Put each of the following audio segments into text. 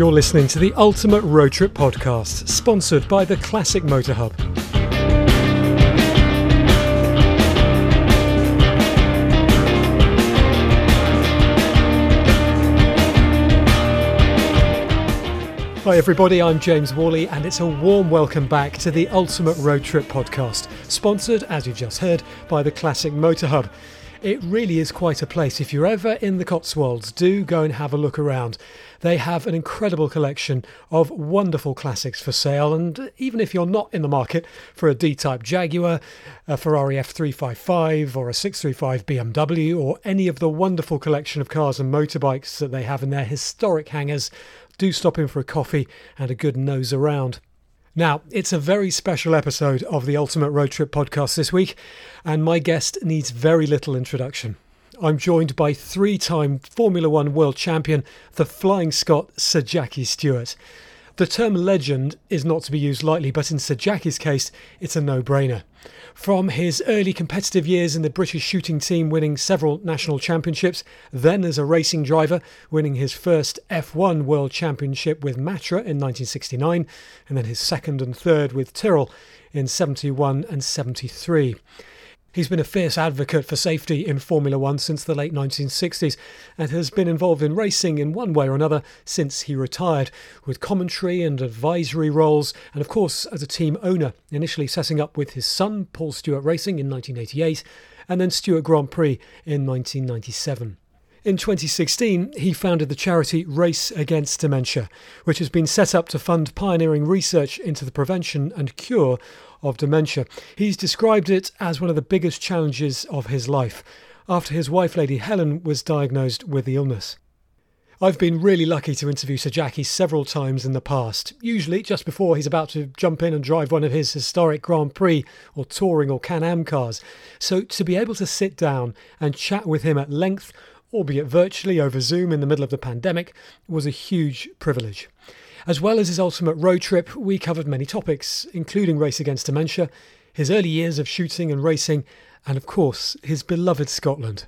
You're listening to the Ultimate Road Trip Podcast, sponsored by the Classic Motor Hub. Hi, everybody, I'm James Worley, and it's a warm welcome back to the Ultimate Road Trip Podcast, sponsored, as you've just heard, by the Classic Motor Hub. It really is quite a place. If you're ever in the Cotswolds, do go and have a look around. They have an incredible collection of wonderful classics for sale, and even if you're not in the market for a D Type Jaguar, a Ferrari F355, or a 635 BMW, or any of the wonderful collection of cars and motorbikes that they have in their historic hangars, do stop in for a coffee and a good nose around. Now, it's a very special episode of the Ultimate Road Trip podcast this week, and my guest needs very little introduction. I'm joined by three time Formula One world champion, the Flying Scot Sir Jackie Stewart. The term legend is not to be used lightly, but in Sir Jackie's case, it's a no brainer. From his early competitive years in the British shooting team, winning several national championships, then as a racing driver, winning his first F1 World Championship with Matra in 1969, and then his second and third with Tyrrell in 71 and 73. He's been a fierce advocate for safety in Formula One since the late 1960s and has been involved in racing in one way or another since he retired, with commentary and advisory roles, and of course as a team owner, initially setting up with his son, Paul Stewart Racing, in 1988, and then Stewart Grand Prix in 1997. In 2016, he founded the charity Race Against Dementia, which has been set up to fund pioneering research into the prevention and cure of dementia. He's described it as one of the biggest challenges of his life after his wife, Lady Helen, was diagnosed with the illness. I've been really lucky to interview Sir Jackie several times in the past, usually just before he's about to jump in and drive one of his historic Grand Prix or touring or Can Am cars. So to be able to sit down and chat with him at length albeit virtually over Zoom in the middle of the pandemic, was a huge privilege. As well as his ultimate road trip, we covered many topics, including Race Against Dementia, his early years of shooting and racing, and of course, his beloved Scotland.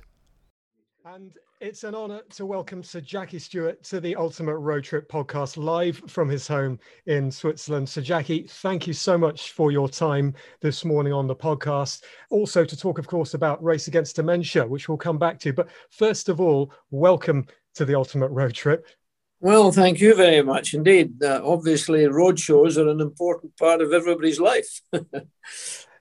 And it's an honour to welcome Sir Jackie Stewart to the Ultimate Road Trip podcast live from his home in Switzerland. Sir Jackie, thank you so much for your time this morning on the podcast. Also, to talk, of course, about Race Against Dementia, which we'll come back to. But first of all, welcome to the Ultimate Road Trip. Well, thank you very much indeed. Uh, obviously, road shows are an important part of everybody's life.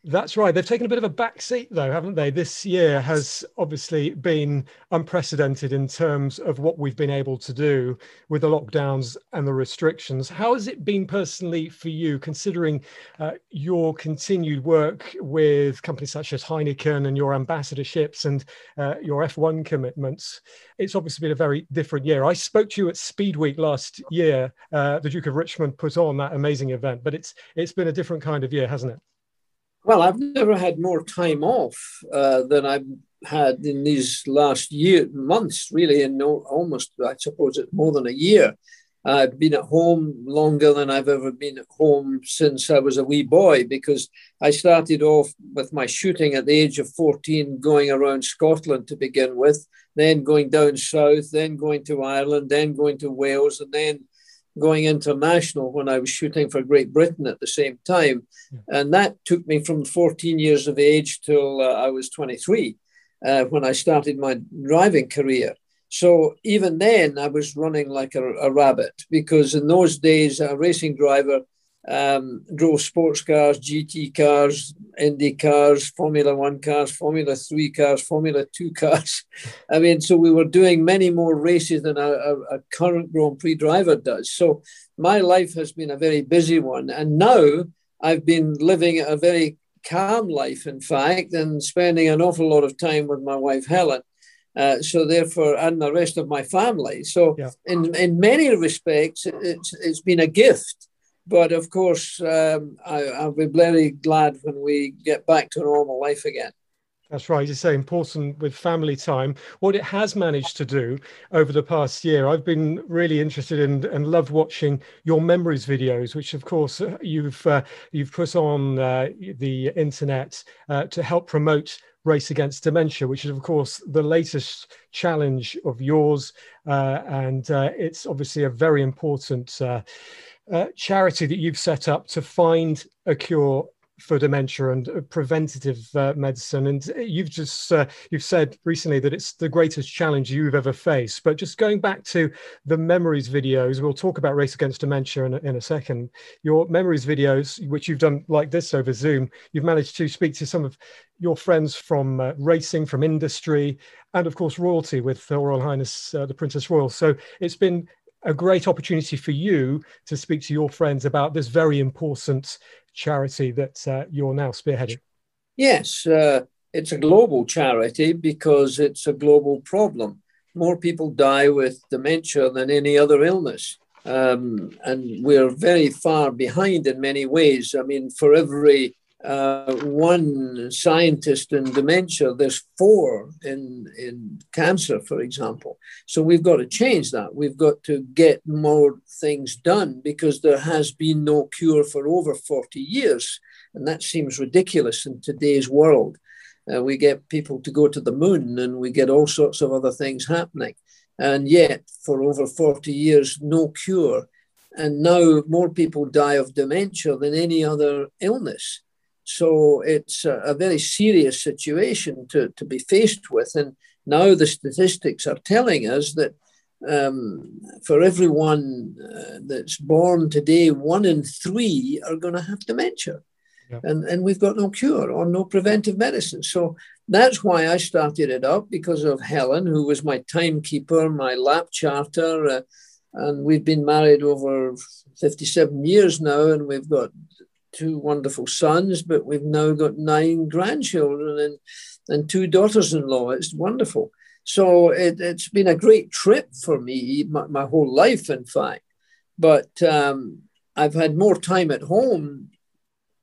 That's right. They've taken a bit of a back seat, though, haven't they? This year has obviously been unprecedented in terms of what we've been able to do with the lockdowns and the restrictions. How has it been personally for you, considering uh, your continued work with companies such as Heineken and your ambassadorships and uh, your F1 commitments? It's obviously been a very different year. I spoke to you at Speed Week last year. Uh, the Duke of Richmond put on that amazing event, but it's it's been a different kind of year, hasn't it? Well, I've never had more time off uh, than I've had in these last year months, really, and no, almost, I suppose, it's more than a year. I've been at home longer than I've ever been at home since I was a wee boy because I started off with my shooting at the age of 14, going around Scotland to begin with, then going down south, then going to Ireland, then going to Wales, and then going international when I was shooting for Great Britain at the same time. Yeah. And that took me from 14 years of age till uh, I was 23 uh, when I started my driving career. So even then, I was running like a, a rabbit because in those days, a racing driver um, drove sports cars, GT cars, Indy cars, Formula One cars, Formula Three cars, Formula Two cars. I mean, so we were doing many more races than a, a, a, current Grand Prix driver does. So my life has been a very busy one, and now I've been living a very calm life, in fact, and spending an awful lot of time with my wife Helen. Uh, so therefore, and the rest of my family. So yeah. in in many respects, it's it's been a gift but of course, um, I, will be very glad when we get back to normal life again. That's right. You say important with family time. What it has managed to do over the past year, I've been really interested in and loved watching your memories videos, which of course uh, you've uh, you've put on uh, the internet uh, to help promote Race Against Dementia, which is, of course, the latest challenge of yours. Uh, and uh, it's obviously a very important uh, charity that you've set up to find a cure for dementia and preventative uh, medicine. And you've just uh, you've said recently that it's the greatest challenge you've ever faced. But just going back to the memories videos, we'll talk about race against dementia in a, in a second. Your memories videos, which you've done like this over Zoom, you've managed to speak to some of your friends from uh, racing, from industry, and of course royalty with Her Royal Highness uh, the Princess Royal. So it's been a great opportunity for you to speak to your friends about this very important charity that uh, you're now spearheading. Yes, uh, it's a global charity because it's a global problem. More people die with dementia than any other illness. Um, and we're very far behind in many ways. I mean, for every uh, one scientist in dementia, there's four in, in cancer, for example. So we've got to change that. We've got to get more things done because there has been no cure for over 40 years. And that seems ridiculous in today's world. Uh, we get people to go to the moon and we get all sorts of other things happening. And yet, for over 40 years, no cure. And now more people die of dementia than any other illness. So it's a, a, very serious situation to, to be faced with. And now the statistics are telling us that um, for everyone uh, that's born today, one in three are going to have dementia. Yeah. And, and we've got no cure or no preventive medicine. So that's why I started it up because of Helen, who was my timekeeper, my lap charter. Uh, and we've been married over 57 years now, and we've got two wonderful sons, but we've now got nine grandchildren and, and two daughters in law. It's wonderful. So it, has been a great trip for me, my, my whole life, in fact. But um, I've had more time at home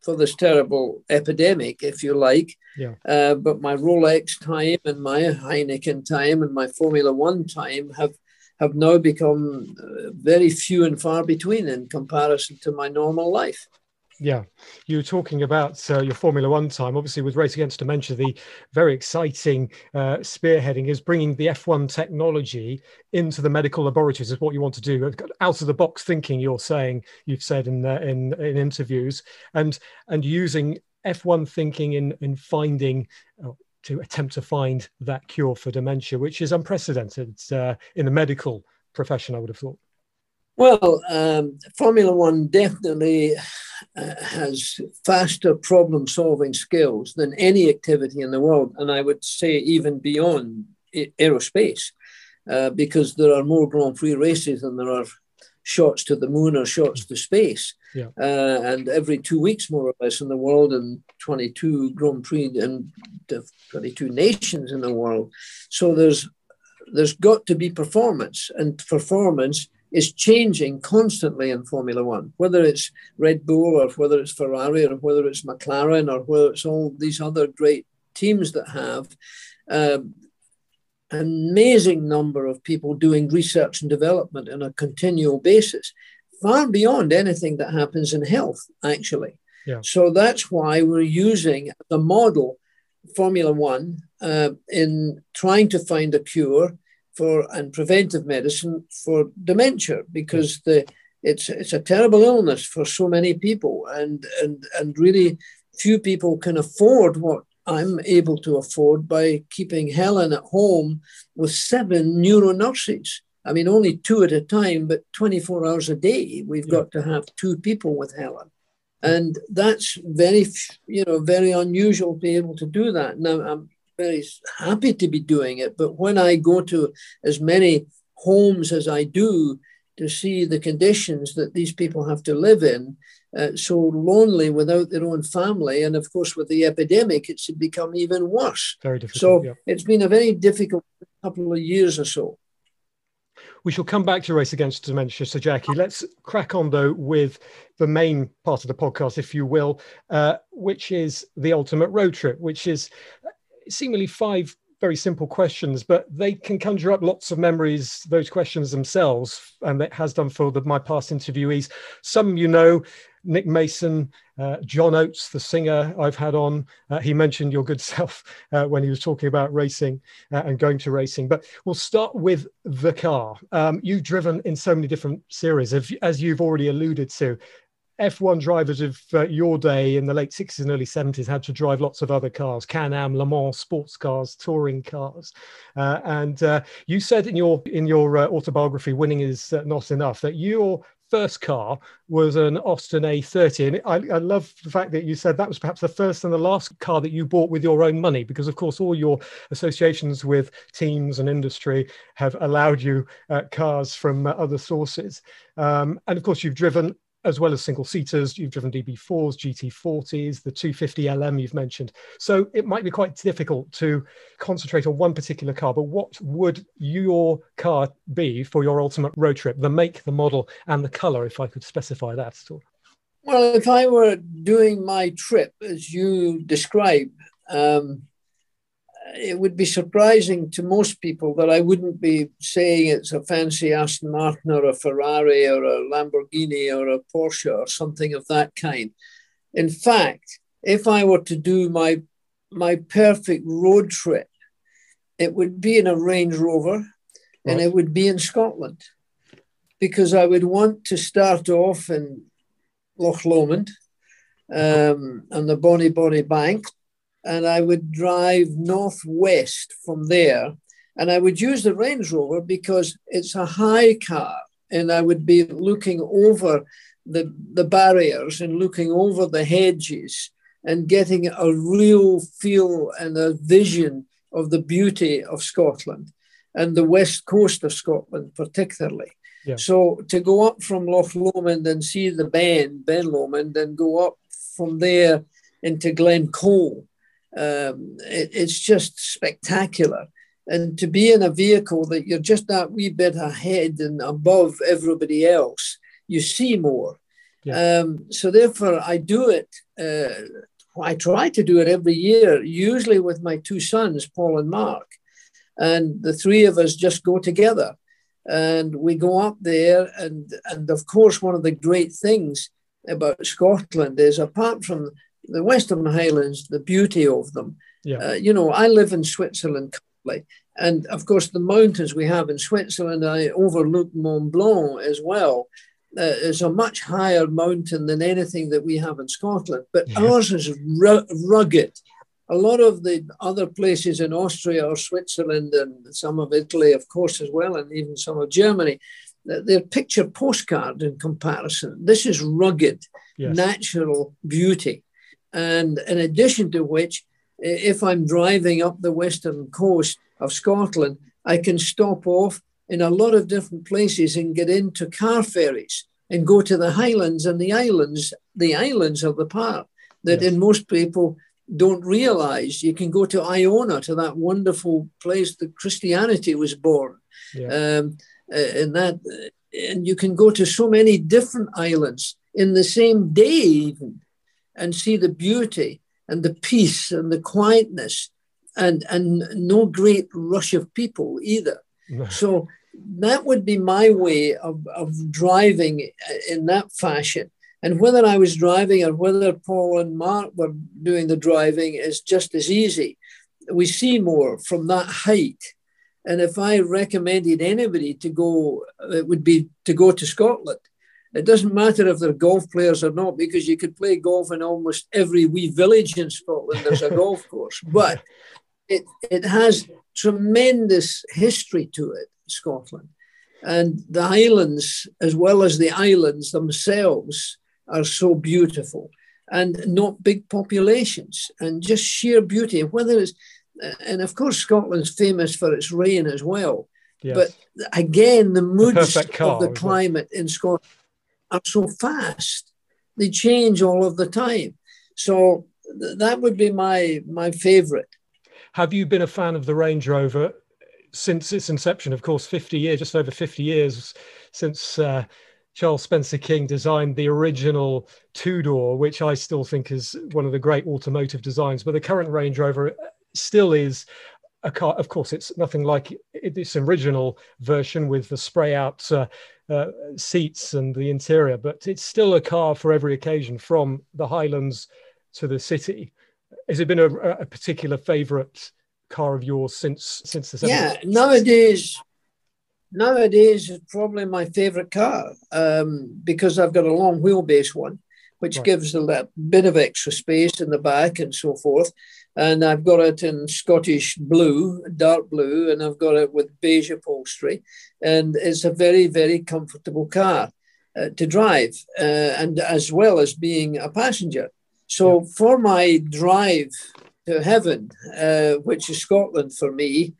for this terrible epidemic, if you like. Yeah. Uh, but my Rolex time and my Heineken time and my Formula One time have have now become uh, very few and far between in comparison to my normal life. Yeah, you were talking about uh, your Formula One time. Obviously, with Race Against Dementia, the very exciting uh, spearheading is bringing the F1 technology into the medical laboratories. Is what you want to do, out of the box thinking. You're saying you've said in uh, in in interviews, and and using F1 thinking in in finding. Uh, to attempt to find that cure for dementia, which is unprecedented uh, in the medical profession, I would have thought. Well, um, Formula One definitely uh, has faster problem solving skills than any activity in the world. And I would say even beyond aerospace, uh, because there are more Grand Prix races than there are shots to the moon or shots to space. Yeah. Uh, and every two weeks, more or less, in the world, and 22 Grand Prix and 22 nations in the world. So there's there's got to be performance, and performance is changing constantly in Formula One, whether it's Red Bull or whether it's Ferrari or whether it's McLaren or whether it's all these other great teams that have um, an amazing number of people doing research and development on a continual basis, far beyond anything that happens in health, actually. Yeah. So that's why we're using the model Formula One uh, in trying to find a cure for and preventive medicine for dementia because the it's it's a terrible illness for so many people and and and really few people can afford what I'm able to afford by keeping Helen at home with seven neuro nurses. I mean, only two at a time, but 24 hours a day. We've yeah. got to have two people with Helen. And that's very, you know, very unusual to be able to do that. Now, I'm very happy to be doing it. But when I go to as many homes as I do to see the conditions that these people have to live in, uh, so lonely without their own family, and of course with the epidemic, it's become even worse. Very difficult. So yeah. it's been a very difficult couple of years or so. We shall come back to race against dementia, So, Jackie. Let's crack on though with the main part of the podcast, if you will, uh, which is the ultimate road trip, which is seemingly five very simple questions, but they can conjure up lots of memories, those questions themselves, and it has done for the, my past interviewees. Some you know, Nick Mason, uh, John Oates, the singer I've had on. Uh, he mentioned your good self uh, when he was talking about racing uh, and going to racing. But we'll start with the car. Um, you've driven in so many different series, as you've already alluded to. F1 drivers of uh, your day in the late 60s and early 70s had to drive lots of other cars, Can-Am, Le Mans, sports cars, touring cars. Uh, and uh, you said in your in your uh, autobiography, "Winning is uh, not enough," that your first car was an Austin A30. And I, I, love the fact that you said that was perhaps the first and the last car that you bought with your own money, because of course, all your associations with teams and industry have allowed you uh, cars from uh, other sources. Um, and of course, you've driven as well as single seaters. You've driven DB4s, GT40s, the 250 LM you've mentioned. So it might be quite difficult to concentrate on one particular car, but what would your car be for your ultimate road trip? The make, the model, and the color, if I could specify that at all. Well, if I were doing my trip as you describe, um, it would be surprising to most people that I wouldn't be saying it's a fancy Aston Martin or a Ferrari or a Lamborghini or a Porsche or something of that kind. In fact, if I were to do my my perfect road trip, it would be in a Range Rover right. and it would be in Scotland because I would want to start off in Loch Lomond um, and the Bonnie Bonnie Bank and I would drive northwest from there. And I would use the Range Rover because it's a high car, and I would be looking over the, the barriers and looking over the hedges and getting a real feel and a vision of the beauty of Scotland and the west coast of Scotland, particularly. Yeah. So to go up from Loch Lomond and see the Ben, Ben Lomond, and go up from there into Glencoe um, it, it's just spectacular. And to be in a vehicle that you're just that wee bit ahead and above everybody else, you see more. Yeah. Um, so therefore, I do it. Uh, I try to do it every year, usually with my two sons, Paul and Mark, and the three of us just go together, and we go up there. And and of course, one of the great things about Scotland is, apart from the Western Highlands, the beauty of them. Yeah. Uh, you know, I live in Switzerland currently, and of course, the mountains we have in Switzerland, I overlook Mont Blanc as well. Uh, is a much higher mountain than anything that we have in Scotland, but yeah. ours is ru- rugged. A lot of the other places in Austria or Switzerland and some of Italy, of course, as well, and even some of Germany, they're picture postcard in comparison. This is rugged, yes. natural beauty. And in addition to which, if I'm driving up the western coast of Scotland, I can stop off in a lot of different places and get into car ferries and go to the highlands and the islands. The islands of the part that yes. in most people don't realize. You can go to Iona, to that wonderful place that Christianity was born. Yeah. Um, and that, and you can go to so many different islands in the same day, even and see the beauty and the peace and the quietness and, and no great rush of people either. so that would be my way of, of driving in that fashion. And whether I was driving or whether Paul and Mark were doing the driving is just as easy. We see more from that height. And if I recommended anybody to go, it would be to go to Scotland it doesn't matter if they're golf players or not, because you could play golf in almost every wee village in Scotland. There's a golf course, but it, it has tremendous history to it, Scotland. And the Highlands, as well as the islands themselves, are so beautiful and not big populations and just sheer beauty. Whether it's, and of course, Scotland's famous for its rain as well. Yes. But again, the moods the of the climate in Scotland are so fast. They change all of the time. So th- that would be my my favorite. Have you been a fan of the Range Rover since its inception? Of course, 50 years, just over 50 years since uh, Charles Spencer King designed the original two door, which I still think is one of the great automotive designs. But the current Range Rover still is car. Of course, it's nothing like its original version with the spray out uh, uh, seats and the interior, but it's still a car for every occasion from the Highlands to the city. Has it been a, a particular favourite car of yours since since the 70s? Yeah, nowadays, nowadays it's probably my favourite car um, because I've got a long wheelbase one, which right. gives a bit of extra space in the back and so forth. And I've got it in Scottish blue, dark blue, and I've got it with beige upholstery. And it's a very, very comfortable car uh, to drive, uh, and as well as being a passenger. So yeah. for my drive to heaven, uh, which is Scotland for me,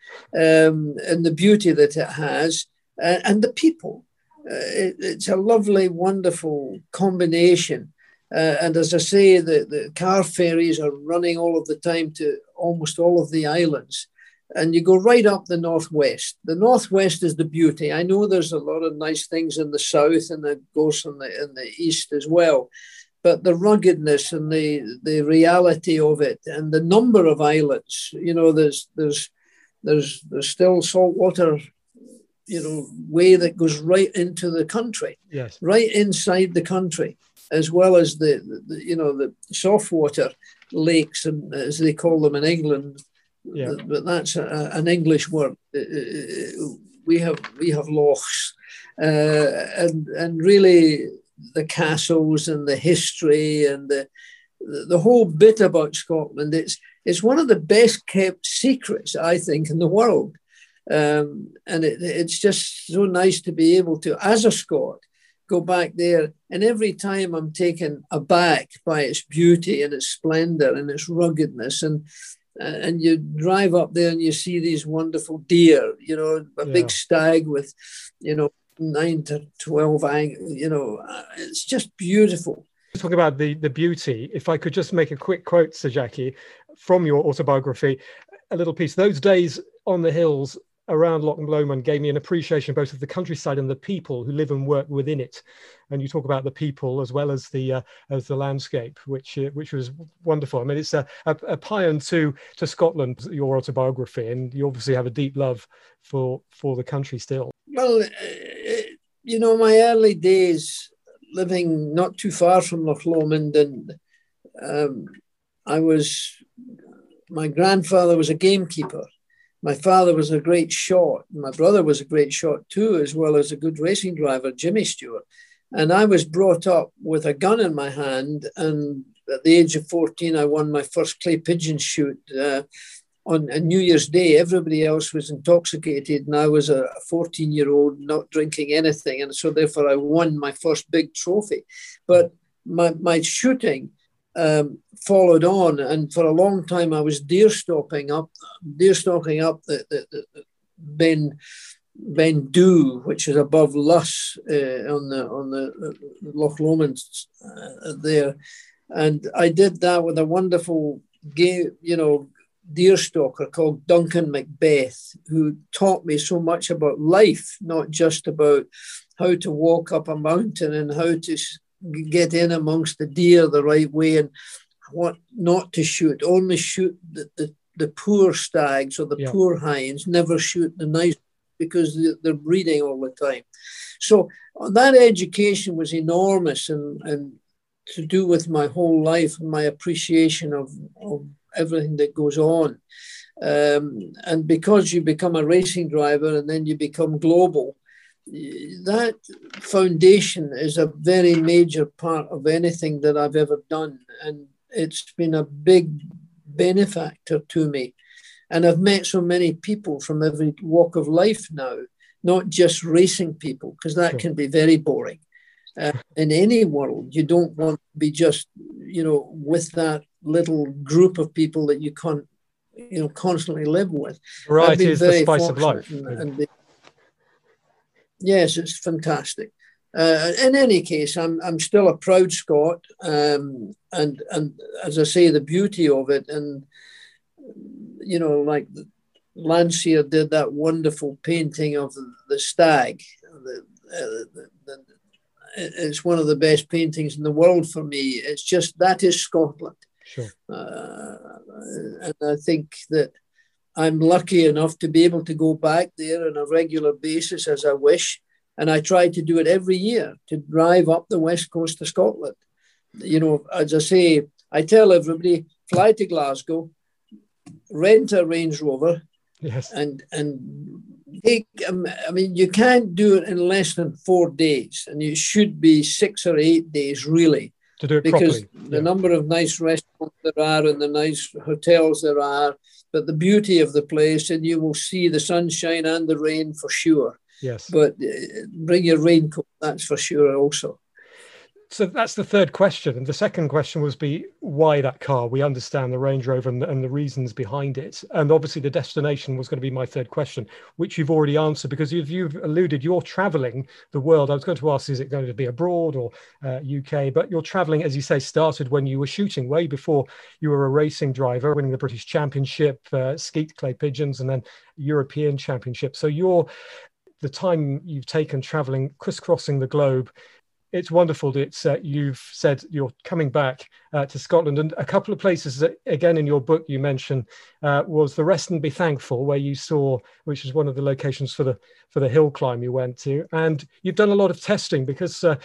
um, and the beauty that it has, uh, and the people. Uh, it, it's a lovely, wonderful combination. Uh, and as I say, the, the car ferries are running all of the time to almost all of the islands. And you go right up the northwest. The northwest is the beauty. I know there's a lot of nice things in the south and it goes in the in the east as well but the ruggedness and the the reality of it and the number of islands you know there's there's there's there's still saltwater you know way that goes right into the country yes right inside the country as well as the, the you know the soft water lakes and as they call them in england yeah. but that's a, an english word uh, uh, we have we have lochs uh, and and really the castles and the history and the the whole bit about Scotland. It's it's one of the best kept secrets I think in the world, um, and it, it's just so nice to be able to, as a Scot, go back there. And every time I'm taken aback by its beauty and its splendor and its ruggedness and and you drive up there and you see these wonderful deer, you know, a yeah. big stag with, you know, nine to 12 you know uh, it's just beautiful talking about the the beauty if i could just make a quick quote sir jackie from your autobiography a little piece those days on the hills around Loch Lomond gave me an appreciation both of the countryside and the people who live and work within it. And you talk about the people as well as the uh, as the landscape, which uh, which was wonderful. I mean, it's a, a, a paean to to Scotland, your autobiography, and you obviously have a deep love for for the country still. Well, you know, my early days living not too far from Loch Lomond, and um, I was, my grandfather was a gamekeeper. My father was a great shot. My brother was a great shot too, as well as a good racing driver, Jimmy Stewart. And I was brought up with a gun in my hand. And at the age of 14, I won my first clay pigeon shoot. Uh, on a New Year's Day, everybody else was intoxicated, and I was a 14 year old not drinking anything. And so, therefore, I won my first big trophy. But my, my shooting um, followed on, and for a long time, I was deer stalking up, deer stalking up the, the, the Ben. Ben Dhu, which is above Luss uh, on the on the Loch Lomond uh, there, and I did that with a wonderful game, you know, deer stalker called Duncan Macbeth, who taught me so much about life, not just about how to walk up a mountain and how to get in amongst the deer the right way and what not to shoot. Only shoot the, the, the poor stags or the yeah. poor hinds, never shoot the nice because they're breeding all the time. So that education was enormous and, and to do with my whole life and my appreciation of, of everything that goes on. Um, and because you become a racing driver and then you become global, that foundation is a very major part of anything that I've ever done. And it's been a big benefactor to me. And I've met so many people from every walk of life now, not just racing people, because that sure. can be very boring. Uh, in any world, you don't want to be just, you know, with that little group of people that you can't, you know, constantly live with. Right, is the spice of life. And, and the, yes, it's fantastic. Uh, in any case, I'm I'm still a proud Scot, um, and and as I say, the beauty of it, and you know, like Landseer did that wonderful painting of the, the stag. The, uh, the, the, it's one of the best paintings in the world for me. It's just that is Scotland. Sure. Uh, and I think that I'm lucky enough to be able to go back there on a regular basis as I wish. And I try to do it every year to drive up the west coast of Scotland. You know, as I say, I tell everybody fly to Glasgow, rent a Range Rover, yes. and and take. Um, I mean, you can't do it in less than four days, and it should be six or eight days really to do it because properly. the Yeah. number of nice restaurants there are and the nice hotels there are, but the beauty of the place, and you will see the sunshine and the rain for sure. Yes. But uh, bring your raincoat, that's for sure. Also, So that's the third question. And the second question was be why that car? We understand the Range Rover and, and the reasons behind it. And obviously the destination was going to be my third question, which you've already answered because you've, you've alluded you're traveling the world. I was going to ask, is it going to be abroad or uh, UK? But you're traveling, as you say, started when you were shooting way before you were a racing driver, winning the British Championship, uh, skeet clay pigeons, and then European Championship. So you're the time you've taken traveling, crisscrossing the globe it's wonderful that uh, you've said you're coming back uh, to Scotland. And a couple of places that, again, in your book, you mentioned uh, was the Rest and Be Thankful, where you saw, which is one of the locations for the for the hill climb you went to. And you've done a lot of testing because uh,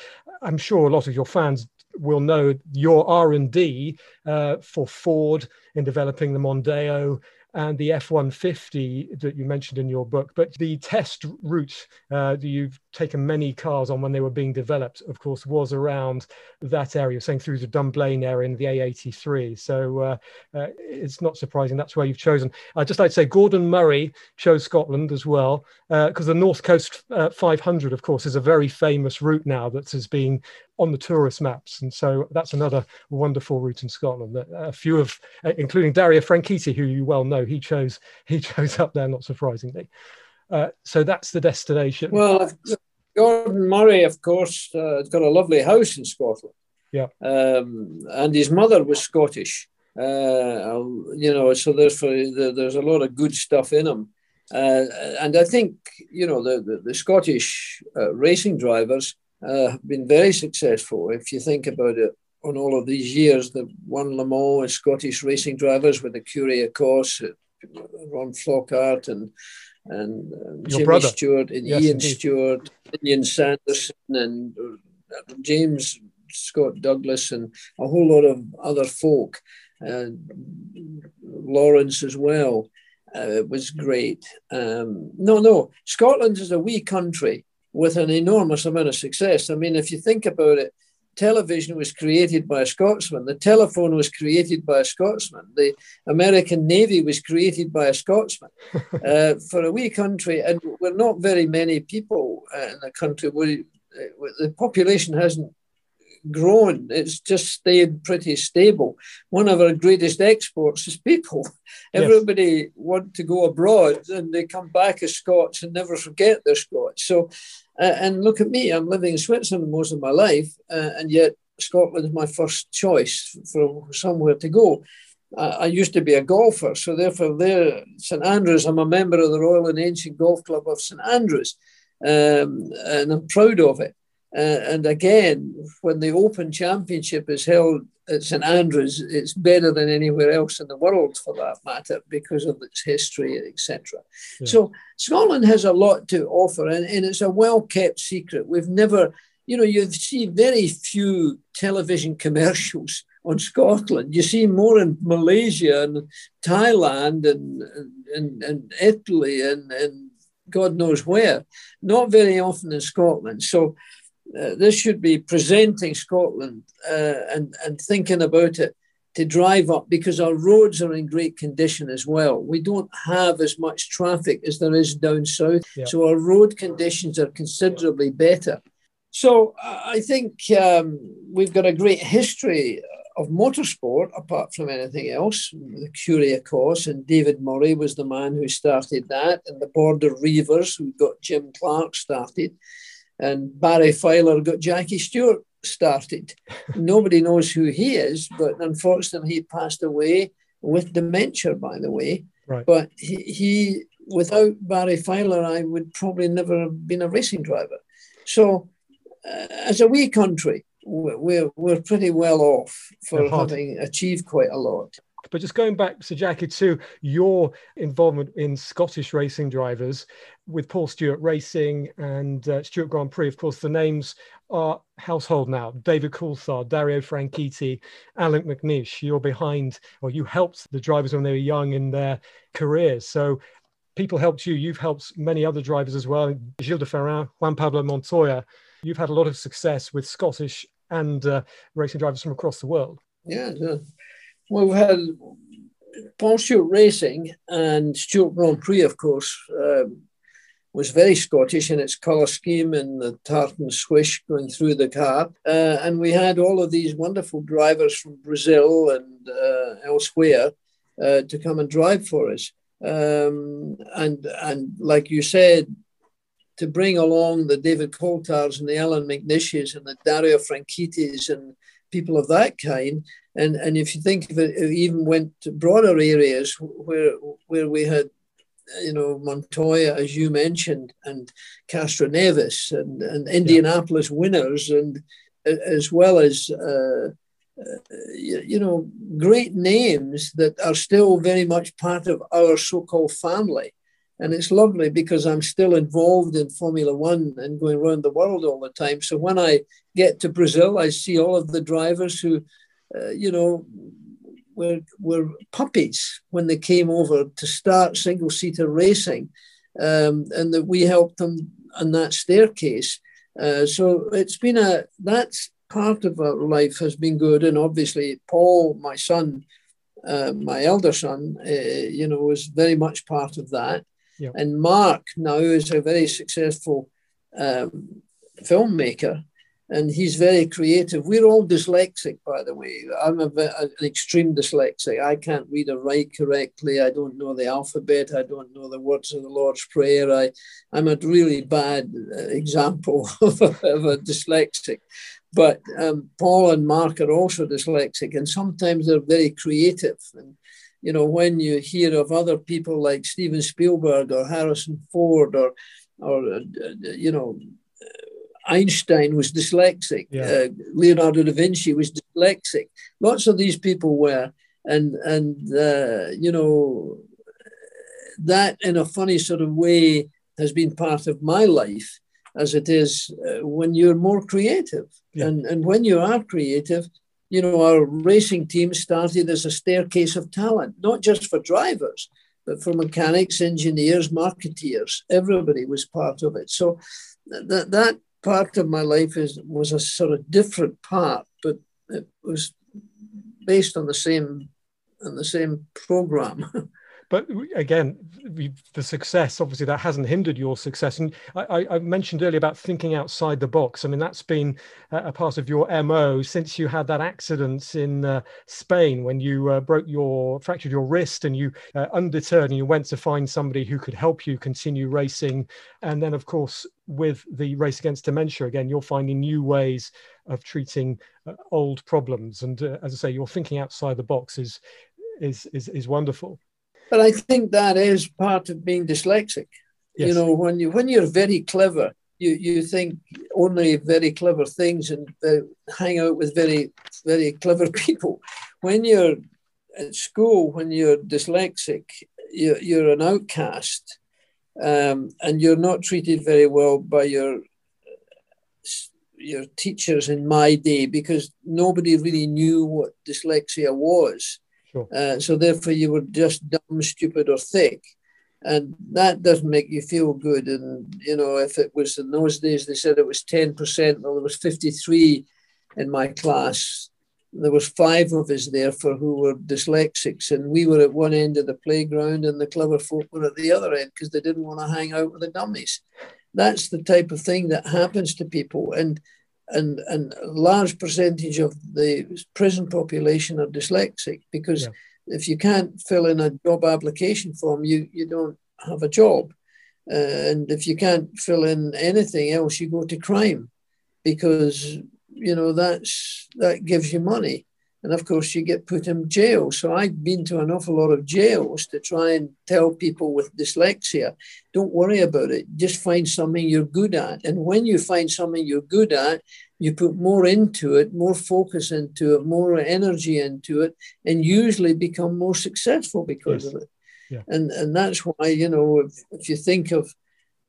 I'm sure a lot of your fans will know your R&D uh, for Ford in developing the Mondeo and the F-150 that you mentioned in your book. But the test route uh, that you've taken many cars on when they were being developed, of course, was around that area, saying through the Dunblane area in the A83. So uh, uh, it's not surprising that's where you've chosen. I'd just like to say Gordon Murray chose Scotland as well, because the North Coast uh, 500, of course, is a very famous route now that has been on the tourist maps. And so that's another wonderful route in Scotland. that A few of, uh, including Dario Franchitti, who you well know, he chose he chose up there, not surprisingly. Uh, so that's the destination. well, Gordon Murray, of course, uh, has got a lovely house in Scotland. Yeah. um, and his mother was Scottish. Uh, you know, so there's there's a lot of good stuff in him. Uh, and I think you know the the, the Scottish uh, racing drivers uh, have been very successful. If you think about it, on all of these years, the one Le Mans as Scottish racing drivers with the Curie of course, Ron Flockhart, and and, and Jimmy brother. Stewart, and Yes, Ian indeed. Stewart, Ninian Sanderson, and uh, James Scott Douglas, and a whole lot of other folk. Uh, Lawrence as well uh, was great. Um, no, no, Scotland is a wee country with an enormous amount of success. I mean, if you think about it, television was created by a Scotsman, the telephone was created by a Scotsman, the American Navy was created by a Scotsman. uh, for a wee country, and we're not very many people uh, in the country, we, uh, the population hasn't grown, it's just stayed pretty stable. One of our greatest exports is people. Yes. Everybody want to go abroad and they come back as Scots and never forget they're Scots. So, uh, and look at me, I'm living in Switzerland most of my life, uh, and yet Scotland is my first choice for somewhere to go. I I used to be a golfer, so therefore, there, St Andrews, I'm a member of the Royal and Ancient Golf Club of St Andrews, um, and I'm proud of it. Uh, and again, when the Open Championship is held at St Andrews, it's better than anywhere else in the world for that matter because of its history, etc. Yeah. So Scotland has a lot to offer, and, and it's a well kept secret. We've never, you know, you see very few television commercials on Scotland. You see more in Malaysia and Thailand and and, and Italy and, and God knows where. Not very often in Scotland. So uh, this should be presenting Scotland uh, and and thinking about it to drive up because our roads are in great condition as well. We don't have as much traffic as there is down south, Yeah. so our road conditions are considerably better. So I think um, we've got a great history of motorsport apart from anything else. The Ecurie Ecosse and David Murray was the man who started that, and the Border Reavers who got Jim Clark started, and Barry Filer got Jackie Stewart started. Nobody knows who he is, but unfortunately he passed away with dementia, by the way. Right. But he, he without Barry Filer, I would probably never have been a racing driver. So, uh, as a wee country, we're, we're, we're pretty well off for having achieved quite a lot. But just going back, Sir Jackie, to your involvement in Scottish racing drivers with Paul Stewart Racing and uh, Stewart Grand Prix, of course, the names are household now. David Coulthard, Dario Franchitti, Allan McNish. You're behind, or you helped the drivers when they were young in their careers. So people helped you. You've helped many other drivers as well. Gilles de Ferran, Juan Pablo Montoya. You've had a lot of success with Scottish and uh, racing drivers from across the world. Yeah, well, we've had Paul Stewart Racing and Stewart Grand Prix, of course, um, was very Scottish in its colour scheme and the tartan swish going through the car. Uh, and we had all of these wonderful drivers from Brazil and uh, elsewhere uh, to come and drive for us. Um, and and like you said, to bring along the David Coulthards and the Allan McNishes and the Dario Franchittis and people of that kind. And, and if you think of it, it even went to broader areas where where we had, you know, Montoya, as you mentioned, and Castroneves and, and Indianapolis yeah. winners, and as well as uh, uh, you, you, know great names that are still very much part of our so-called family. And it's lovely because I'm still involved in Formula One and going around the world all the time. So when I get to Brazil, I see all of the drivers who, uh, you know, were, were puppies when they came over to start single seater racing. Um, and that we helped them on that staircase. Uh, so it's been a, that's part of our life has been good. And obviously, Paul, my son, uh, my elder son, uh, you know, was very much part of that. Yep. And Mark now is a very successful um, filmmaker and he's very creative. We're all dyslexic, by the way. I'm a, an extreme dyslexic. I can't read or write correctly. I don't know the alphabet. I don't know the words of the Lord's Prayer. I, I'm a really bad uh, example of a, dyslexic. But um, Paul and Mark are also dyslexic, and sometimes they're very creative. And you know, when you hear of other people like Steven Spielberg or Harrison Ford or, or uh, you know, Einstein was dyslexic. Yeah. Uh, Leonardo da Vinci was dyslexic. Lots of these people were, and and uh, you know, that in a funny sort of way has been part of my life, as it is uh, when you're more creative, yeah. and and when you are creative, you know, our racing team started as a staircase of talent, not just for drivers, but for mechanics, engineers, marketeers. Everybody was part of it. So that that part of my life is was a sort of different part, but it was based on the same on the same program. but again, the success obviously that hasn't hindered your success. And I, I, mentioned earlier about thinking outside the box. I mean, that's been a part of your mo since you had that accident in uh, Spain when you uh, broke your fractured your wrist and you uh, undeterred and you went to find somebody who could help you continue racing. And then, of course, with the race against dementia again, you're finding new ways of treating uh, old problems. And uh, as I say, you're thinking outside the box is is is, is wonderful. But I think that is part of being dyslexic. Yes. You know, when you when you're very clever, you you think only very clever things and uh, hang out with very very clever people. When you're at school, when you're dyslexic, you're, you're an outcast, um, and you're not treated very well by your your teachers in my day because nobody really knew what dyslexia was. Sure. Uh, so therefore, you were just dumb, stupid, or thick, and that doesn't make you feel good. And you know, if it was in those days, they said it was ten percent. Well, there was fifty-three in my class. There was five of us there for who were dyslexics, and we were at one end of the playground, and the clever folk were at the other end because they didn't want to hang out with the dummies. That's the type of thing that happens to people, and and, and a large percentage of the prison population are dyslexic because yeah. if you can't fill in a job application form, you, you don't have a job. Uh, and if you can't fill in anything else, you go to crime because you know that's that gives you money. And of course, you get put in jail. So I've been to an awful lot of jails to try and tell people with dyslexia don't worry about it. Just find something you're good at. And when you find something you're good at, you put more into it, more focus into it, more energy into it, and usually become more successful because yes. of it. Yeah. And, and that's why, you know, if, if you think of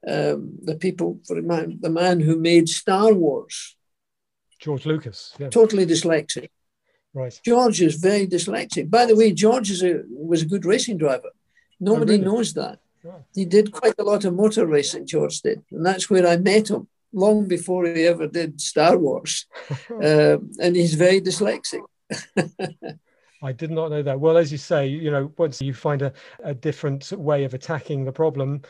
um, the people, for the man, who made Star Wars, George Lucas, yeah. totally dyslexic Right. George is very dyslexic. By the way, George is a, was a good racing driver. Nobody oh, really? knows that. He did quite a lot of motor racing, George did. And that's where I met him long before he ever did Star Wars. um, and he's very dyslexic. I did not know that. Well, as you say, you know, once you find a, a different way of attacking the problem,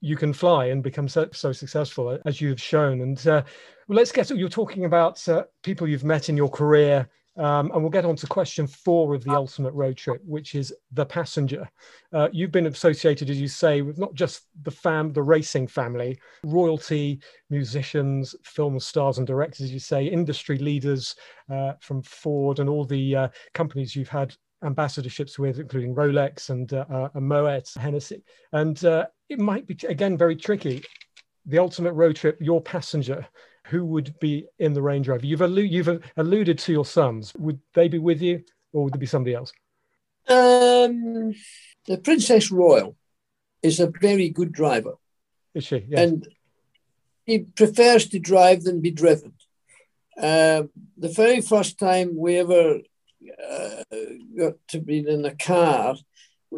you can fly and become so, so successful as you've shown. And uh, well, let's get to you're talking about uh, people you've met in your career um, and we'll get on to question four of the ultimate road trip, which is the passenger. Uh, you've been associated, as you say, with not just the fam, the racing family, royalty, musicians, film stars and directors, as you say, industry leaders uh, from Ford and all the uh, companies you've had ambassadorships with, including Rolex and, uh, uh, Moet, Hennessy. And uh, it might be, again, very tricky. The ultimate road trip, your passenger who would be in the Range Rover? You've, allu- you've alluded to your sons. Would they be with you, or would there be somebody else? Um, the Princess Royal is a very good driver. Is she? Yes. And he prefers to drive than be driven. Uh, the very first time we ever uh, got to be in a car,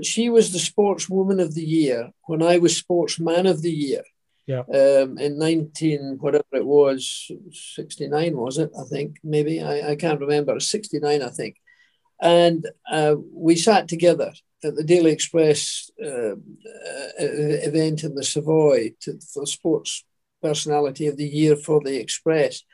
she was the sportswoman of the year when I was sportsman of the year. Yeah. Um, in 19, whatever it was, 69 was it? I think maybe I, I can't remember. 69, I think. And uh, we sat together at the Daily Express uh, uh, event in the Savoy to, for Sports Personality of the Year for the Express.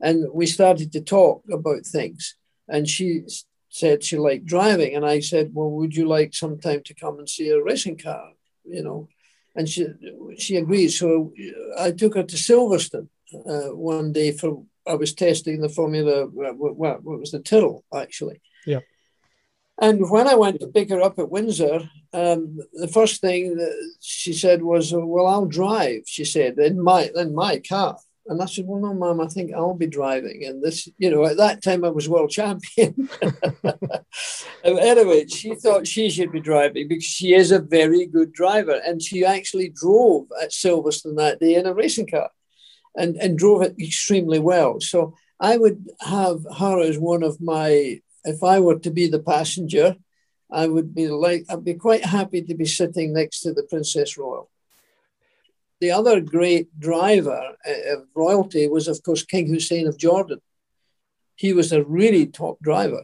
And we started to talk about things. And she said she liked driving. And I said, Well, would you like sometime to come and see a racing car? You know, and she she agreed. So I took her to Silverstone uh, one day for I was testing the Formula. What, what, what was the Tyrrell actually? Yeah. And when I went to pick her up at Windsor, um, the first thing that she said was, "Well, I'll drive." She said in my in my car. And I said, Well, no, mom, I think I'll be driving. And this, you know, at that time I was world champion. Oh, anyway, she thought she should be driving because she is a very good driver. And she actually drove at Silverstone that day in a racing car and, and drove it extremely well. So I would have her as one of my, if I were to be the passenger, I would be like, I'd be quite happy to be sitting next to the Princess Royal. The other great driver uh, of royalty was, of course, King Hussein of Jordan. He was a really top driver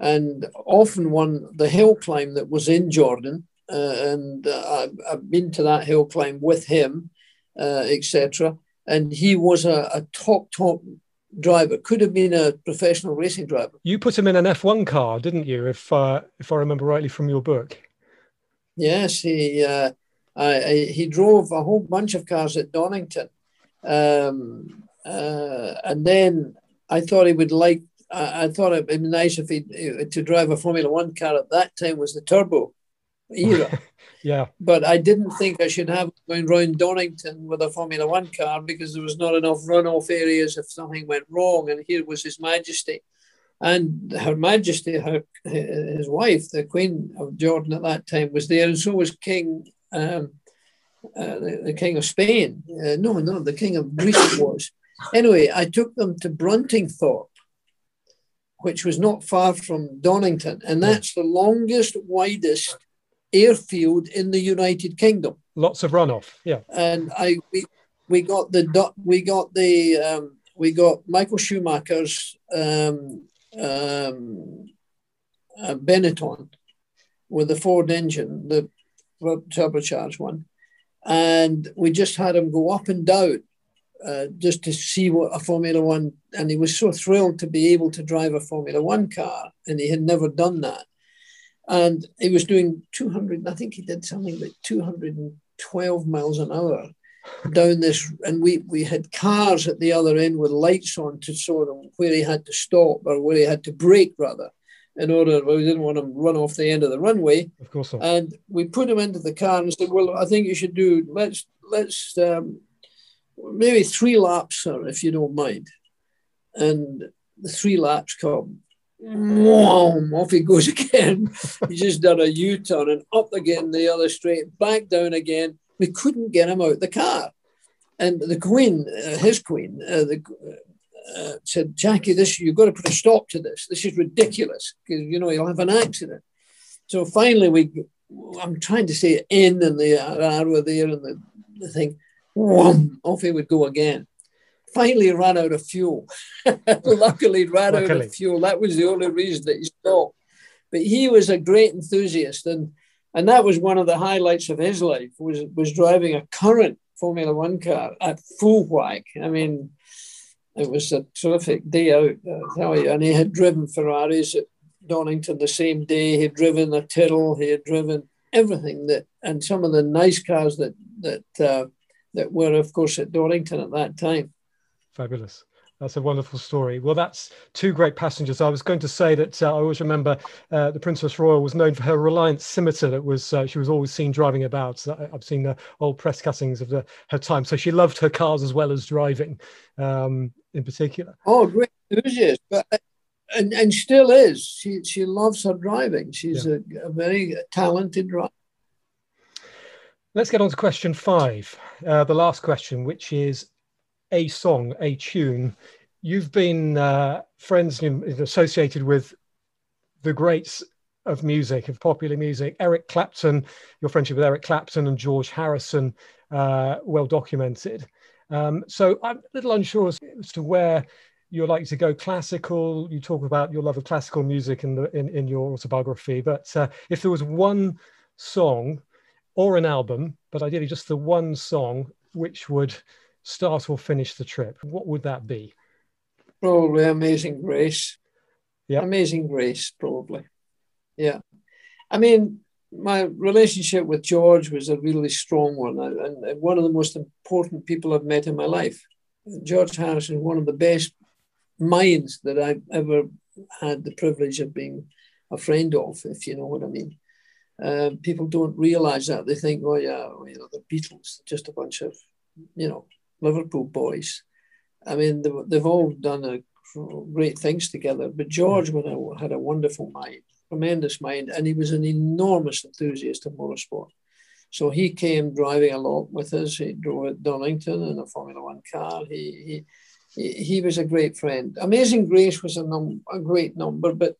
and often won the hill climb that was in Jordan. Uh, and uh, I've, been to that hill climb with him, uh, etc. And he was a, a, top, top driver. Could have been a professional racing driver. You put him in an F1 car, didn't you? If uh, if I remember rightly from your book. Yes, he uh, he drove a whole bunch of cars at Donington. Um, uh, and then I thought he would like, I, I thought it'd be nice if he to drive a Formula One car at that time was the turbo era. yeah. But I didn't think I should have going round Donington with a Formula One car because there was not enough runoff areas if something went wrong. And here was His Majesty. And Her Majesty, her, his wife, the Queen of Jordan at that time, was there, and so was King um, uh, the, the, King of Spain. Uh, no, no, the King of Greece was. Anyway, I took them to Bruntingthorpe, which was not far from Donington, and that's the longest, widest airfield in the United Kingdom. Lots of runoff, yeah. And I we, we got the we got the um, we got Michael Schumacher's um, um, uh, Benetton with the Ford engine, the turbocharged one. And we just had him go up and down uh, just to see what a Formula One, and he was so thrilled to be able to drive a Formula One car, and he had never done that. And he was doing 200, I think he did something like 212 miles an hour down this, and we we had cars at the other end with lights on to show him where he had to stop or where he had to brake rather. In order, well, we didn't want him run off the end of the runway. Of course not. And we put him into the car and said, well, I think you should do, let's, let's, um, maybe three laps, sir, if you don't mind. And the three laps come. Whoom, off he goes again. he just done a U-turn and up again the other straight, back down again. We couldn't get him out the car. And the queen, uh, his queen, uh, the, uh, said, Jackie, this you've got to put a stop to this. This is ridiculous because you know you'll have an accident. So finally, we I'm trying to say in and the arrow there and the, the thing, off he would go again. Finally, ran out of fuel. Luckily, ran Luckily. out of fuel. That was the only reason that he stopped. But he was a great enthusiast, and and that was one of the highlights of his life was was driving a current Formula One car at full whack. I mean, it was a terrific day out, you. And he had driven Ferraris at Donington the same day. He'd driven a Tyrrell. He had driven everything that, and some of the nice cars that that uh, that were, of course, at Donington at that time. Fabulous. That's a wonderful story. Well, that's two great passengers. I was going to say that uh, I always remember uh, the Princess Royal was known for her Reliant scimitar that was uh, she was always seen driving about. So I've seen the old press cuttings of the, her time. So she loved her cars as well as driving, um, in particular. Oh, great enthusiast, but and and still is. She she loves her driving. She's yeah. a, a, very talented driver. Let's get on to question five, uh, the last question, which is a song, a tune. You've been uh, friends in, associated with the greats of music, of popular music. Eric Clapton, your friendship with Eric Clapton and George Harrison, uh, well documented. Um, so I'm a little unsure as, as to where you're likely to go classical. You talk about your love of classical music in the in, in your autobiography, but uh, if there was one song or an album, but ideally just the one song which would start or finish the trip, what would that be? Probably Amazing Grace. Yeah. Amazing Grace, probably. Yeah. I mean, my relationship with George was a really strong one and one of the most important people I've met in my life. George Harrison, one of the best minds that I've ever had the privilege of being a friend of, if you know what I mean. Uh, people don't realize that. They think, oh, yeah, you know, the Beatles, just a bunch of, you know, Liverpool boys. I mean, they've, they've all done a, great things together. But George had a wonderful mind, tremendous mind, and he was an enormous enthusiast of motorsport. So he came driving a lot with us. He drove at Donington in a Formula One car. He he he was a great friend. Amazing Grace was a, num- a great number, but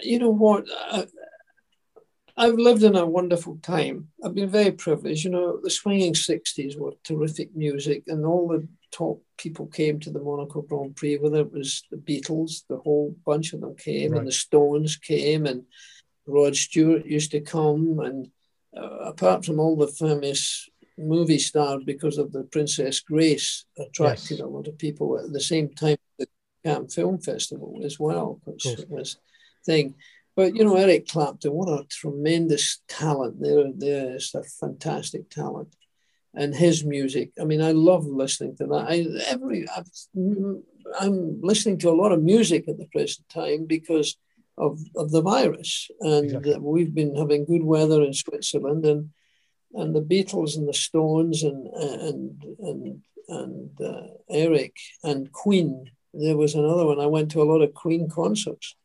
you know what? Uh, I've lived in a wonderful time. I've been very privileged. You know, the swinging 60s were terrific music, and all the top people came to the Monaco Grand Prix, whether it was the Beatles, the whole bunch of them came, right. and the Stones came, and Rod Stewart used to come. And uh, apart from all the famous movie stars, because of the Princess Grace, attracted yes. a lot of people at the same time, the Cannes Film Festival as well, which was thing. But you know, Eric Clapton, what a tremendous talent! There, there is a fantastic talent, and his music. I mean, I love listening to that. I every i am listening to a lot of music at the present time because of, of the virus, and exactly. we've been having good weather in Switzerland, and and the Beatles and the Stones and and and and uh, Eric and Queen. There was another one. I went to a lot of Queen concerts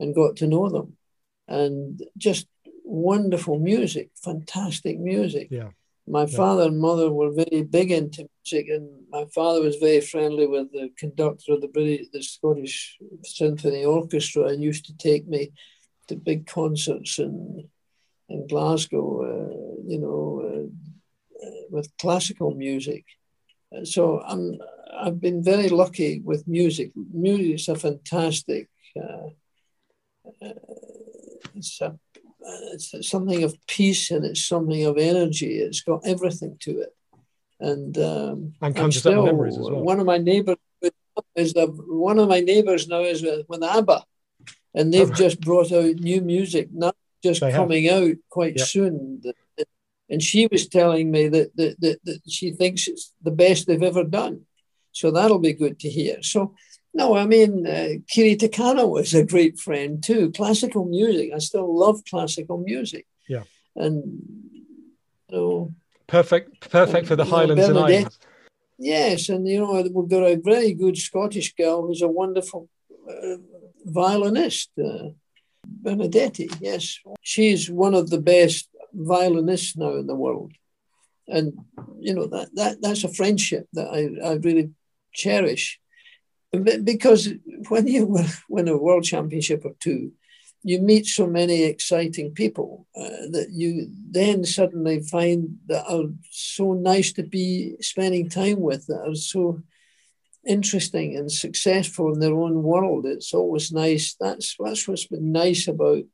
and got to know them and just wonderful music, fantastic music. Yeah. My yeah. father and mother were very big into music, and my father was very friendly with the conductor of the British, the Scottish Symphony Orchestra, and used to take me to big concerts in in Glasgow. Uh, you know, uh, with classical music. So I'm I've been very lucky with music. Music is a fantastic. Uh, uh it's, a, it's something of peace and it's something of energy. It's got everything to it. And um, and conjures still, memories as well. One of my neighbors is the, one of my neighbors now is with, with ABBA, and they've oh. just brought out new music, not just they coming have. out quite yep. soon. And she was telling me that, that, that, that she thinks it's the best they've ever done. So that'll be good to hear. So No, I mean, uh, Kiri Te Kanawa was a great friend too. Classical music, I still love classical music. Yeah. And, you know, perfect, perfect for the Highlands and Islands. Yes, and you know we've got a very good Scottish girl who's a wonderful uh, violinist, uh, Benedetti. Yes, she's one of the best violinists now in the world, and you know that that that's a friendship that I, I really cherish, because when you win a world championship or two, you meet so many exciting people uh, that you then suddenly find that are so nice to be spending time with, that are so interesting and successful in their own world. It's always nice. That's that's what's been nice about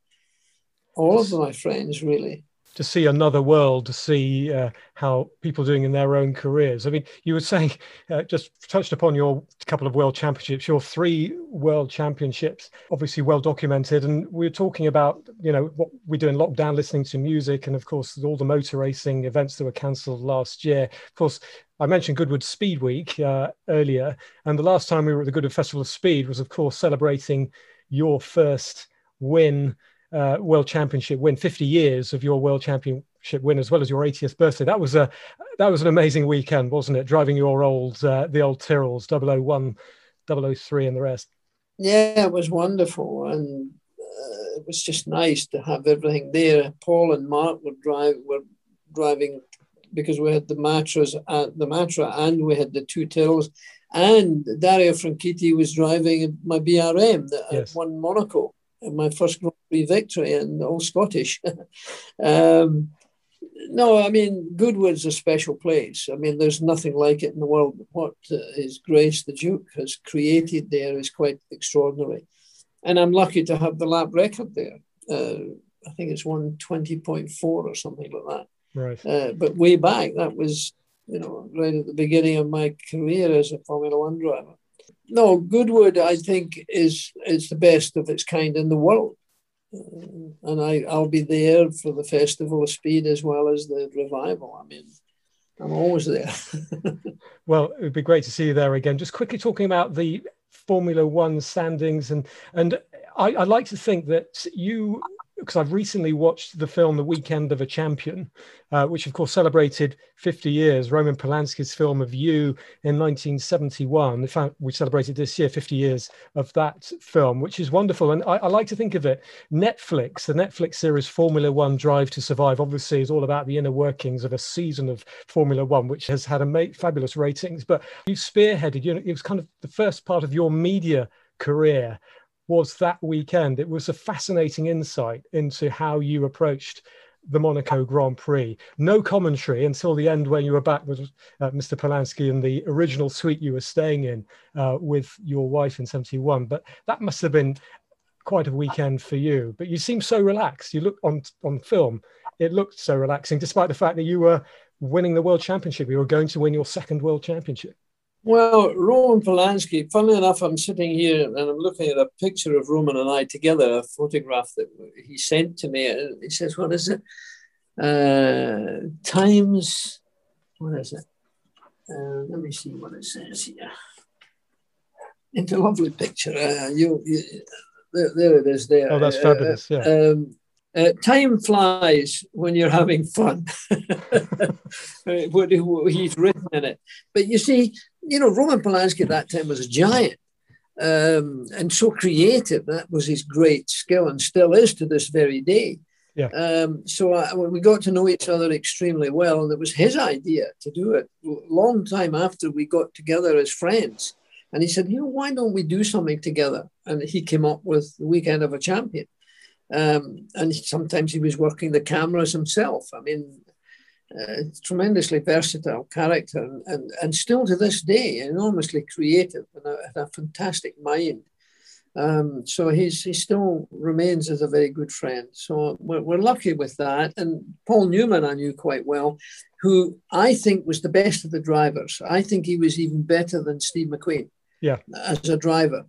all of my friends, really to see another world, to see uh, how people are doing in their own careers. I mean, you were saying, uh, just touched upon your couple of world championships, your three world championships, obviously well documented. And we are talking about, you know, what we do in lockdown, listening to music, and of course, all the motor racing events that were cancelled last year. Of course, I mentioned Goodwood Speed Week uh, earlier, and the last time we were at the Goodwood Festival of Speed was, of course, celebrating your first win uh, world championship win, 50 years of your world championship win, as well as your 80th birthday. That was a that was an amazing weekend, wasn't it? Driving your old uh, the old Tyrrells, 001, 003, and the rest. Yeah, it was wonderful, and uh, it was just nice to have everything there. Paul and Mark were drive were driving because we had the Matras, uh, the Matra, and we had the two Tyrrells, and Dario Franchitti was driving my BRM that yes. won Monaco my first Grand Prix victory and all Scottish. um, no, I mean, Goodwood's a special place. I mean, there's nothing like it in the world. What uh, His Grace the Duke has created there is quite extraordinary. And I'm lucky to have the lap record there. Uh, I think it's 120.4 or something like that. Right. Uh, but way back, that was, you know, right at the beginning of my career as a Formula One driver no, Goodwood, I think, is is the best of its kind in the world. And I, I'll be there for the Festival of Speed as well as the revival. I mean, I'm always there. well, it would be great to see you there again. Just quickly talking about the Formula One standings, and and I, I like to think that you because I've recently watched the film The Weekend of a Champion, uh, which of course celebrated 50 years, Roman Polanski's film of You in 1971. In fact, we celebrated this year 50 years of that film, which is wonderful. And I, I, like to think of it, Netflix, the Netflix series Formula One Drive to Survive, obviously is all about the inner workings of a season of Formula One, which has had a fabulous ratings. But you spearheaded, you know, it was kind of the first part of your media career was that weekend. It was a fascinating insight into how you approached the Monaco Grand Prix. No commentary until the end when you were back with uh, Mr. Polanski in the original suite you were staying in uh, with your wife in 71. But that must have been quite a weekend for you. But you seem so relaxed. You look on on film, it looked so relaxing, despite the fact that you were winning the world championship. You were going to win your second world championship. Well, Roman Polanski, funnily enough, I'm sitting here and I'm looking at a picture of Roman and I together, a photograph that he sent to me. He says, What is it? Uh, times, what is it? Uh, let me see what it says here. It's a lovely picture. Uh, you, you there, there, it is. There. Oh, that's fabulous. Yeah. Um, uh, time flies when you're having fun. what, he's written in it. But you see, you know, Roman Polanski at that time was a giant um, and so creative. That was his great skill and still is to this very day. Yeah. Um, so I, we got to know each other extremely well, and it was his idea to do it. Long time after we got together as friends, and he said, "You know, why don't we do something together?" And he came up with the Weekend of a Champion. Um, and sometimes he was working the cameras himself. I mean, uh, tremendously versatile character and, and, and still to this day enormously creative and a, and a fantastic mind. Um, so he's, he still remains as a very good friend. So we're, we're lucky with that. And Paul Newman, I knew quite well, who I think was the best of the drivers. I think he was even better than Steve McQueen yeah. as a driver.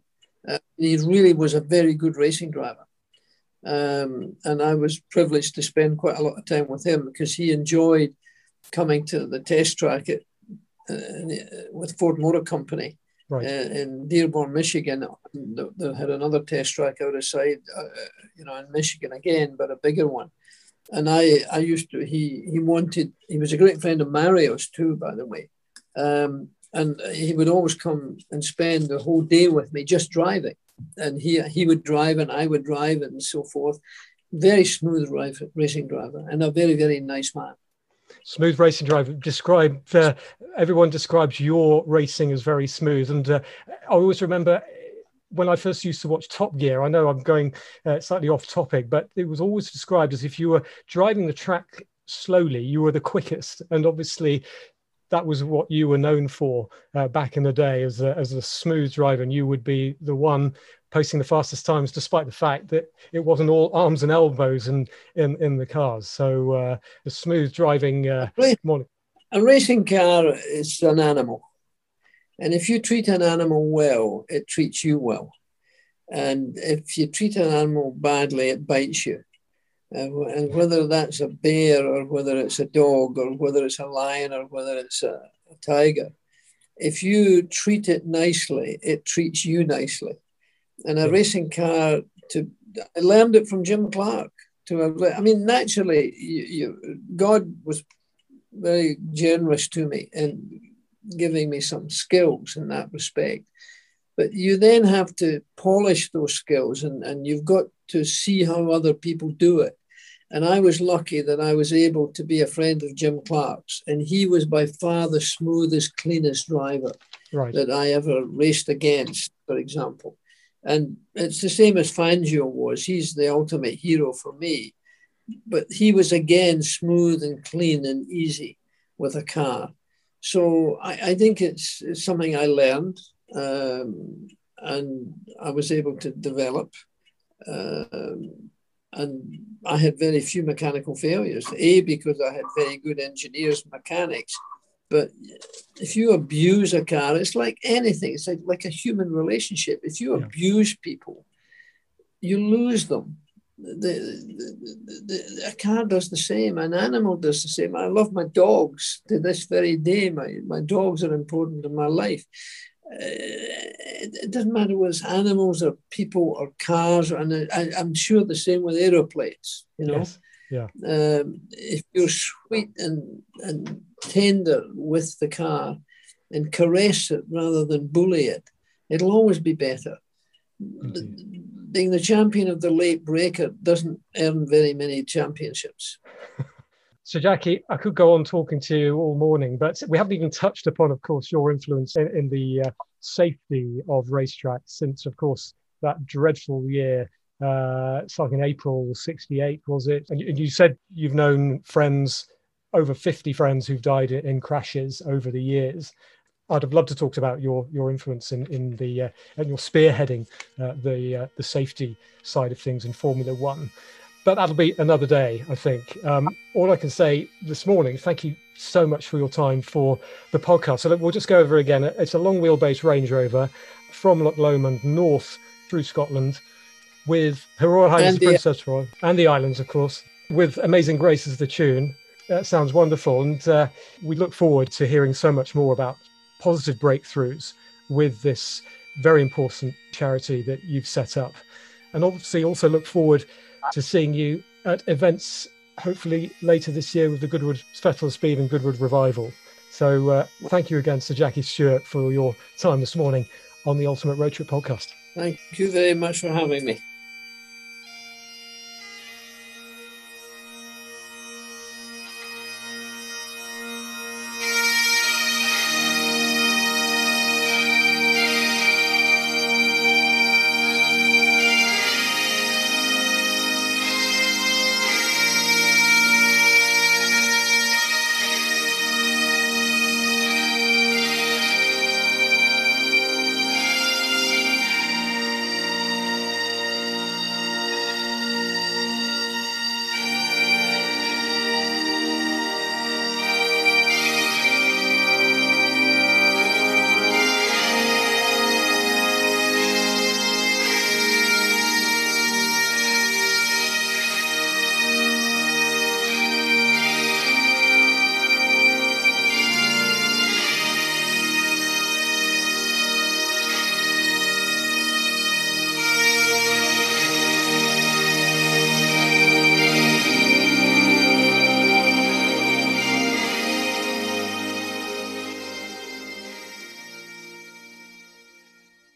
Uh, he really was a very good racing driver. Um, and I was privileged to spend quite a lot of time with him because he enjoyed coming to the test track at, uh, with Ford Motor Company right. uh, in Dearborn, Michigan. They had another test track out of sight, uh, you know, in Michigan again, but a bigger one. And I, I used to. He, he wanted. He was a great friend of Mario's too, by the way. Um, and he would always come and spend the whole day with me just driving. And he he would drive and I would drive and so forth. Very smooth racing driver and a very very nice man. Smooth racing driver. Describe uh, everyone describes your racing as very smooth. And uh, i always remember when i first used to watch top gear i know i'm going uh, slightly off topic but it was always described as if you were driving the track slowly you were the quickest. And obviously that was what you were known for uh, back in the day as a, as a smooth driver and you would be the one posting the fastest times, despite the fact that it wasn't all arms and elbows in in, in the cars. So uh, the smooth driving. Uh, a racing car is an animal, and if you treat an animal well, it treats you well. And if you treat an animal badly, it bites you. And whether that's a bear or whether it's a dog or whether it's a lion or whether it's a, a tiger, if you treat it nicely, it treats you nicely and a racing car to I learned it from Jim Clark. To I mean, naturally, you, you, God was very generous to me in giving me some skills in that respect. But you then have to polish those skills, and, and you've got to see how other people do it. And I was lucky that I was able to be a friend of Jim Clark's, and he was by far the smoothest, cleanest driver right. that I ever raced against, for example. And it's the same as Fangio was. He's the ultimate hero for me. But he was again smooth and clean and easy with a car. So I, I think it's, it's, something I learned um, and I was able to develop. Um, and I had very few mechanical failures. A, because I had very good engineers, mechanics, but if you abuse a car, it's like anything. It's like, like a human relationship. If you yeah. abuse people, you lose them. The, the, the, a car does the same. An animal does the same. I love my dogs to this very day. My, my dogs are important in my life. Uh, it, it, doesn't matter whether it's animals or people or cars. And I, am sure the same with aeroplanes, you know. Yes. Yeah. Um, if you're sweet and, and tender with the car and caress it rather than bully it, it'll always be better. Mm-hmm. Being the champion of the late breaker doesn't earn very many championships. So, Jackie, I could go on talking to you all morning, but we haven't even touched upon, of course, your influence in, in the uh, safety of racetracks since, of course, that dreadful year uh, starting in April 68, was it? And, and you said you've known friends, over 50 friends who've died in crashes over the years. I'd have loved to talk about your your influence in in the uh, and your spearheading uh, the uh, the safety side of things in Formula One, but that'll be another day, I think. Um, all I can say this morning, thank you so much for your time for the podcast. So we'll just go over again. It's a long wheelbase Range Rover from Loch Lomond north through Scotland with Her Royal Highness and the, Princess Royal and the islands, of course, with Amazing Grace as the tune. That sounds wonderful. And uh, we look forward to hearing so much more about positive breakthroughs with this very important charity that you've set up. And obviously, also look forward to seeing you at events, hopefully later this year, with the Goodwood Festival Speed and Goodwood Revival. So, uh, thank you again, Sir Jackie Stewart, for your time this morning on the Ultimate Road Trip podcast. Thank you very much for having me.